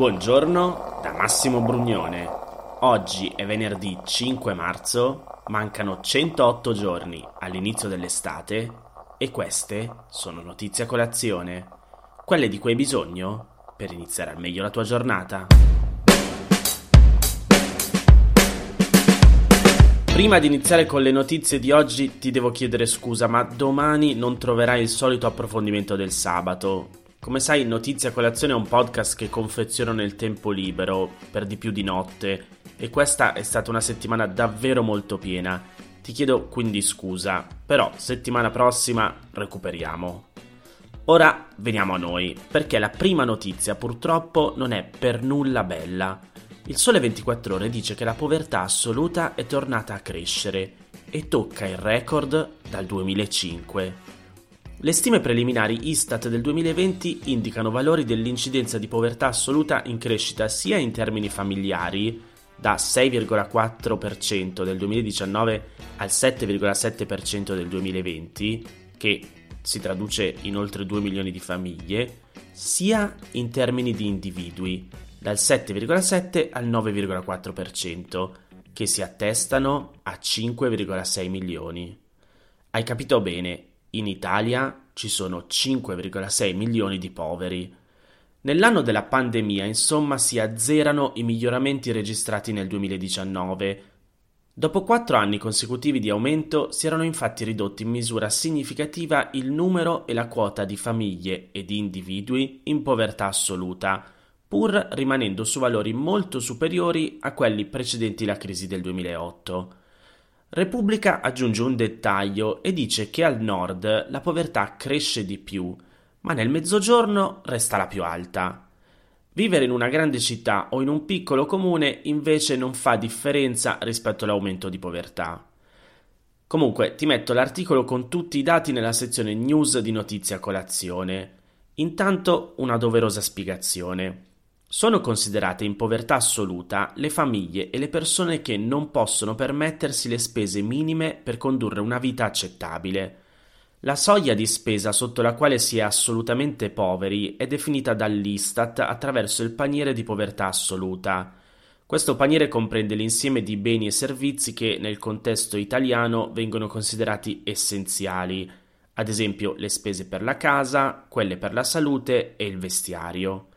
Buongiorno da Massimo Brugnone. Oggi è venerdì 5 marzo, mancano 108 giorni all'inizio dell'estate e queste sono notizie a colazione, quelle di cui hai bisogno per iniziare al meglio la tua giornata. Prima di iniziare con le notizie di oggi ti devo chiedere scusa, ma domani non troverai il solito approfondimento del sabato. Come sai, Notizia Colazione è un podcast che confeziono nel tempo libero, per di più di notte, e questa è stata una settimana davvero molto piena. Ti chiedo quindi scusa, però settimana prossima recuperiamo. Ora veniamo a noi, perché la prima notizia purtroppo non è per nulla bella. Il Sole 24 ore dice che la povertà assoluta è tornata a crescere e tocca il record dal 2005. Le stime preliminari Istat del 2020 indicano valori dell'incidenza di povertà assoluta in crescita sia in termini familiari, da 6,4% del 2019 al 7,7% del 2020, che si traduce in oltre 2 milioni di famiglie, sia in termini di individui, dal 7,7 al 9,4%, che si attestano a 5,6 milioni. Hai capito bene, in Italia ci sono 5,6 milioni di poveri. Nell'anno della pandemia, insomma, si azzerano i miglioramenti registrati nel 2019. Dopo quattro anni consecutivi di aumento si erano infatti ridotti in misura significativa il numero e la quota di famiglie e di individui in povertà assoluta, pur rimanendo su valori molto superiori a quelli precedenti la crisi del 2008. Repubblica aggiunge un dettaglio e dice che al nord la povertà cresce di più, ma nel mezzogiorno resta la più alta. Vivere in una grande città o in un piccolo comune invece non fa differenza rispetto all'aumento di povertà. Comunque ti metto l'articolo con tutti i dati nella sezione news di Notizia Colazione. Intanto una doverosa spiegazione. Sono considerate in povertà assoluta le famiglie e le persone che non possono permettersi le spese minime per condurre una vita accettabile. La soglia di spesa sotto la quale si è assolutamente poveri è definita dall'Istat attraverso il paniere di povertà assoluta. Questo paniere comprende l'insieme di beni e servizi che nel contesto italiano vengono considerati essenziali, ad esempio le spese per la casa, quelle per la salute e il vestiario.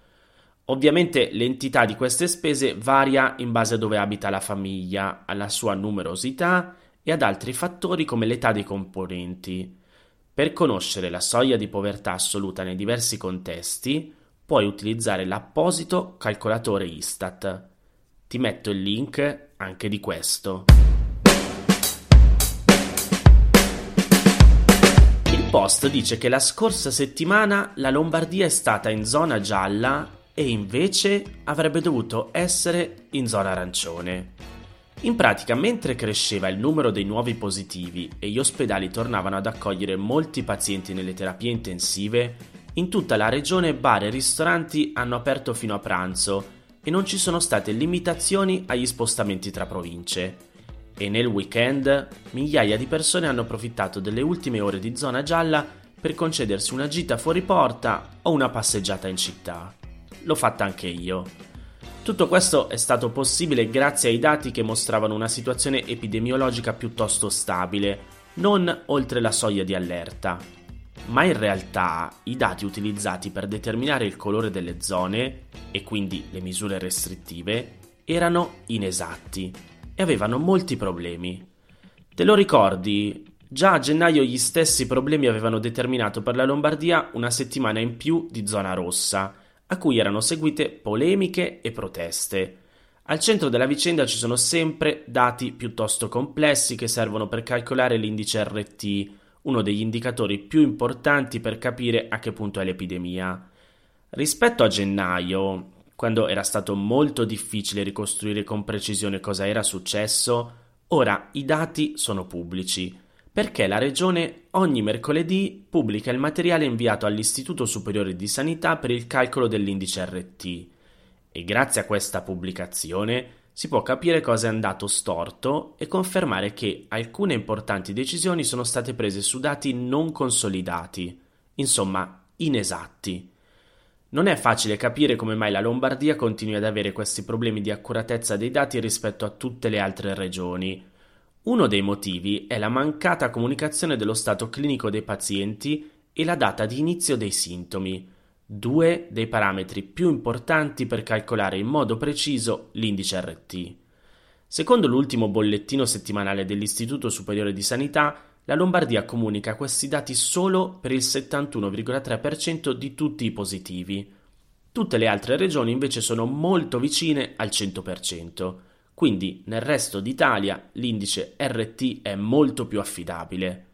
Ovviamente l'entità di queste spese varia in base a dove abita la famiglia, alla sua numerosità e ad altri fattori come l'età dei componenti. Per conoscere la soglia di povertà assoluta nei diversi contesti, puoi utilizzare l'apposito calcolatore Istat. Ti metto il link anche di questo. Il post dice che la scorsa settimana la Lombardia è stata in zona gialla e invece avrebbe dovuto essere in zona arancione. In pratica, mentre cresceva il numero dei nuovi positivi e gli ospedali tornavano ad accogliere molti pazienti nelle terapie intensive, in tutta la regione bar e ristoranti hanno aperto fino a pranzo e non ci sono state limitazioni agli spostamenti tra province. E nel weekend migliaia di persone hanno approfittato delle ultime ore di zona gialla per concedersi una gita fuori porta o una passeggiata in città l'ho fatta anche io. Tutto questo è stato possibile grazie ai dati che mostravano una situazione epidemiologica piuttosto stabile, non oltre la soglia di allerta. Ma in realtà i dati utilizzati per determinare il colore delle zone, e quindi le misure restrittive, erano inesatti e avevano molti problemi. Te lo ricordi? Già a gennaio gli stessi problemi avevano determinato per la Lombardia una settimana in più di zona rossa, a cui erano seguite polemiche e proteste. Al centro della vicenda ci sono sempre dati piuttosto complessi che servono per calcolare l'indice RT, uno degli indicatori più importanti per capire a che punto è l'epidemia. Rispetto a gennaio, quando era stato molto difficile ricostruire con precisione cosa era successo, ora i dati sono pubblici perché la Regione ogni mercoledì pubblica il materiale inviato all'Istituto Superiore di Sanità per il calcolo dell'indice RT e grazie a questa pubblicazione si può capire cosa è andato storto e confermare che alcune importanti decisioni sono state prese su dati non consolidati, insomma inesatti. Non è facile capire come mai la Lombardia continui ad avere questi problemi di accuratezza dei dati rispetto a tutte le altre regioni. Uno dei motivi è la mancata comunicazione dello stato clinico dei pazienti e la data di inizio dei sintomi, due dei parametri più importanti per calcolare in modo preciso l'indice RT. Secondo l'ultimo bollettino settimanale dell'Istituto Superiore di Sanità, la Lombardia comunica questi dati solo per il 71,3% di tutti i positivi. Tutte le altre regioni invece sono molto vicine al 100%, quindi nel resto d'Italia l'indice RT è molto più affidabile.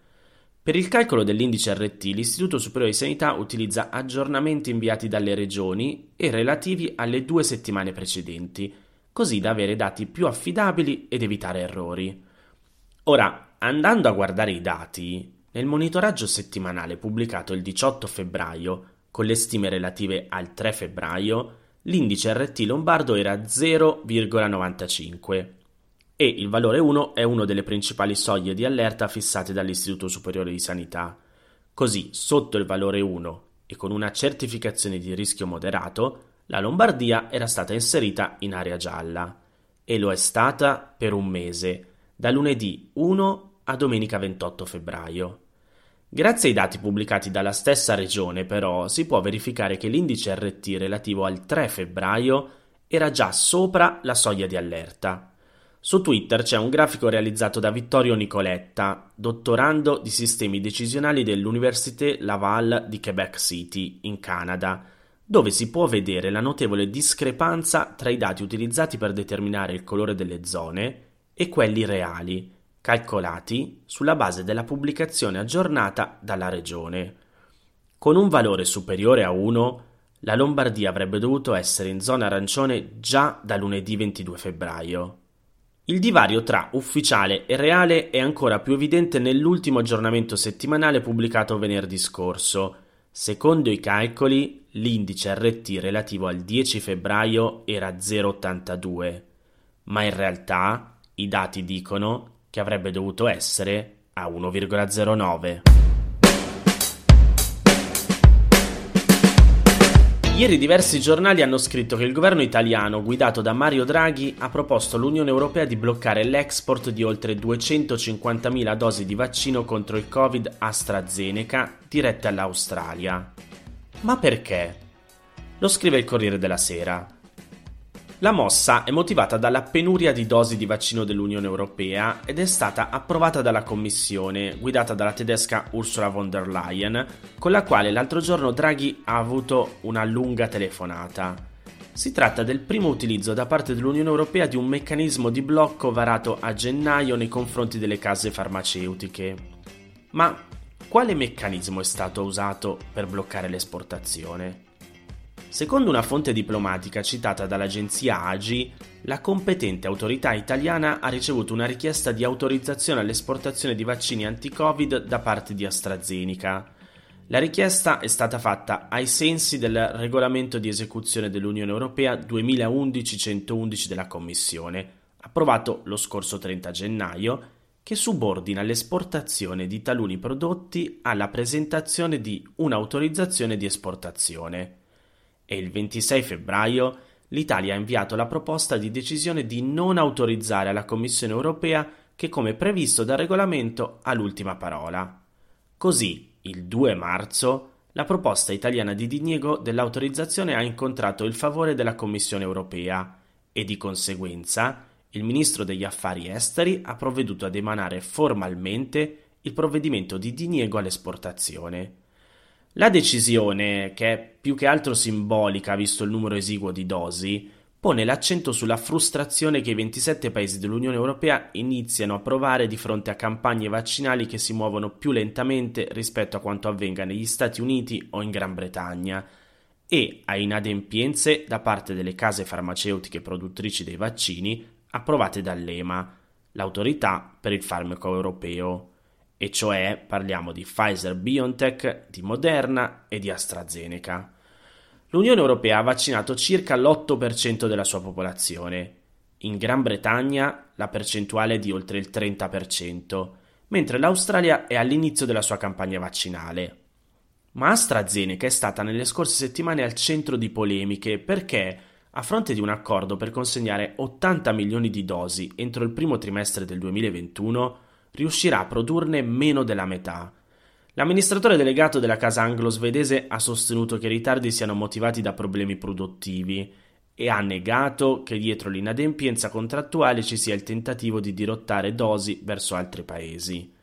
Per il calcolo dell'indice RT l'Istituto Superiore di Sanità utilizza aggiornamenti inviati dalle regioni e relativi alle due settimane precedenti, così da avere dati più affidabili ed evitare errori. Ora, Andando a guardare i dati, nel monitoraggio settimanale pubblicato il 18 febbraio, con le stime relative al 3 febbraio, l'indice RT lombardo era 0,95 e il valore 1 è una delle principali soglie di allerta fissate dall'Istituto Superiore di Sanità. Così, sotto il valore 1 e con una certificazione di rischio moderato, la Lombardia era stata inserita in area gialla e lo è stata per un mese, da lunedì 1 a domenica 28 febbraio. Grazie ai dati pubblicati dalla stessa regione, però, si può verificare che l'indice RT relativo al 3 febbraio era già sopra la soglia di allerta. Su Twitter c'è un grafico realizzato da Vittorio Nicoletta, dottorando di sistemi decisionali dell'Université Laval di Quebec City, in Canada, dove si può vedere la notevole discrepanza tra i dati utilizzati per determinare il colore delle zone e quelli reali, calcolati sulla base della pubblicazione aggiornata dalla Regione. Con un valore superiore a 1, la Lombardia avrebbe dovuto essere in zona arancione già da lunedì 22 febbraio. Il divario tra ufficiale e reale è ancora più evidente nell'ultimo aggiornamento settimanale pubblicato venerdì scorso. Secondo i calcoli, l'indice RT relativo al 10 febbraio era 0,82, ma in realtà i dati dicono che avrebbe dovuto essere a 1,09. Ieri diversi giornali hanno scritto che il governo italiano, guidato da Mario Draghi, ha proposto all'Unione Europea di bloccare l'export di oltre 250.000 dosi di vaccino contro il Covid AstraZeneca dirette all'Australia. Ma perché? Lo scrive il Corriere della Sera. La mossa è motivata dalla penuria di dosi di vaccino dell'Unione Europea ed è stata approvata dalla Commissione, guidata dalla tedesca Ursula von der Leyen, con la quale l'altro giorno Draghi ha avuto una lunga telefonata. Si tratta del primo utilizzo da parte dell'Unione Europea di un meccanismo di blocco varato a gennaio nei confronti delle case farmaceutiche. Ma quale meccanismo è stato usato per bloccare l'esportazione? Secondo una fonte diplomatica citata dall'agenzia AGI, la competente autorità italiana ha ricevuto una richiesta di autorizzazione all'esportazione di vaccini anti-Covid da parte di AstraZeneca. La richiesta è stata fatta ai sensi del regolamento di esecuzione dell'Unione Europea 2011-111 della Commissione, approvato lo scorso 30 gennaio, che subordina l'esportazione di taluni prodotti alla presentazione di un'autorizzazione di esportazione e il 26 febbraio l'Italia ha inviato la proposta di decisione di non autorizzare alla Commissione europea che come previsto dal regolamento ha l'ultima parola. Così, il 2 marzo, la proposta italiana di diniego dell'autorizzazione ha incontrato il favore della Commissione europea e di conseguenza il ministro degli affari esteri ha provveduto ad emanare formalmente il provvedimento di diniego all'esportazione. La decisione, che è più che altro simbolica visto il numero esiguo di dosi, pone l'accento sulla frustrazione che i 27 paesi dell'Unione Europea iniziano a provare di fronte a campagne vaccinali che si muovono più lentamente rispetto a quanto avvenga negli Stati Uniti o in Gran Bretagna. E a inadempienze da parte delle case farmaceutiche produttrici dei vaccini approvate dall'EMA, l'autorità per il farmaco europeo e cioè parliamo di Pfizer BioNTech, di Moderna e di AstraZeneca. L'Unione Europea ha vaccinato circa l'8% della sua popolazione. In Gran Bretagna la percentuale è di oltre il 30%, mentre l'Australia è all'inizio della sua campagna vaccinale. Ma AstraZeneca è stata nelle scorse settimane al centro di polemiche perché, a fronte di un accordo per consegnare 80 milioni di dosi entro il primo trimestre del 2021, riuscirà a produrne meno della metà. L'amministratore delegato della casa anglo-svedese ha sostenuto che i ritardi siano motivati da problemi produttivi e ha negato che dietro l'inadempienza contrattuale ci sia il tentativo di dirottare dosi verso altri paesi.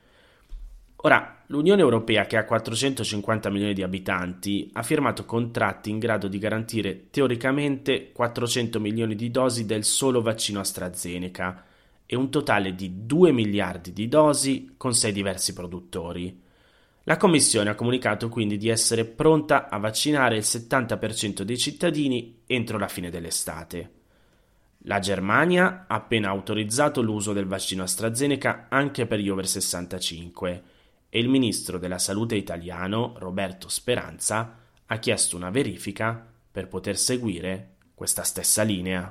Ora, l'Unione Europea, che ha 450 milioni di abitanti, ha firmato contratti in grado di garantire teoricamente 400 milioni di dosi del solo vaccino AstraZeneca e un totale di 2 miliardi di dosi con sei diversi produttori. La Commissione ha comunicato quindi di essere pronta a vaccinare il 70% dei cittadini entro la fine dell'estate. La Germania ha appena autorizzato l'uso del vaccino AstraZeneca anche per gli over 65 e il ministro della Salute italiano, Roberto Speranza, ha chiesto una verifica per poter seguire questa stessa linea.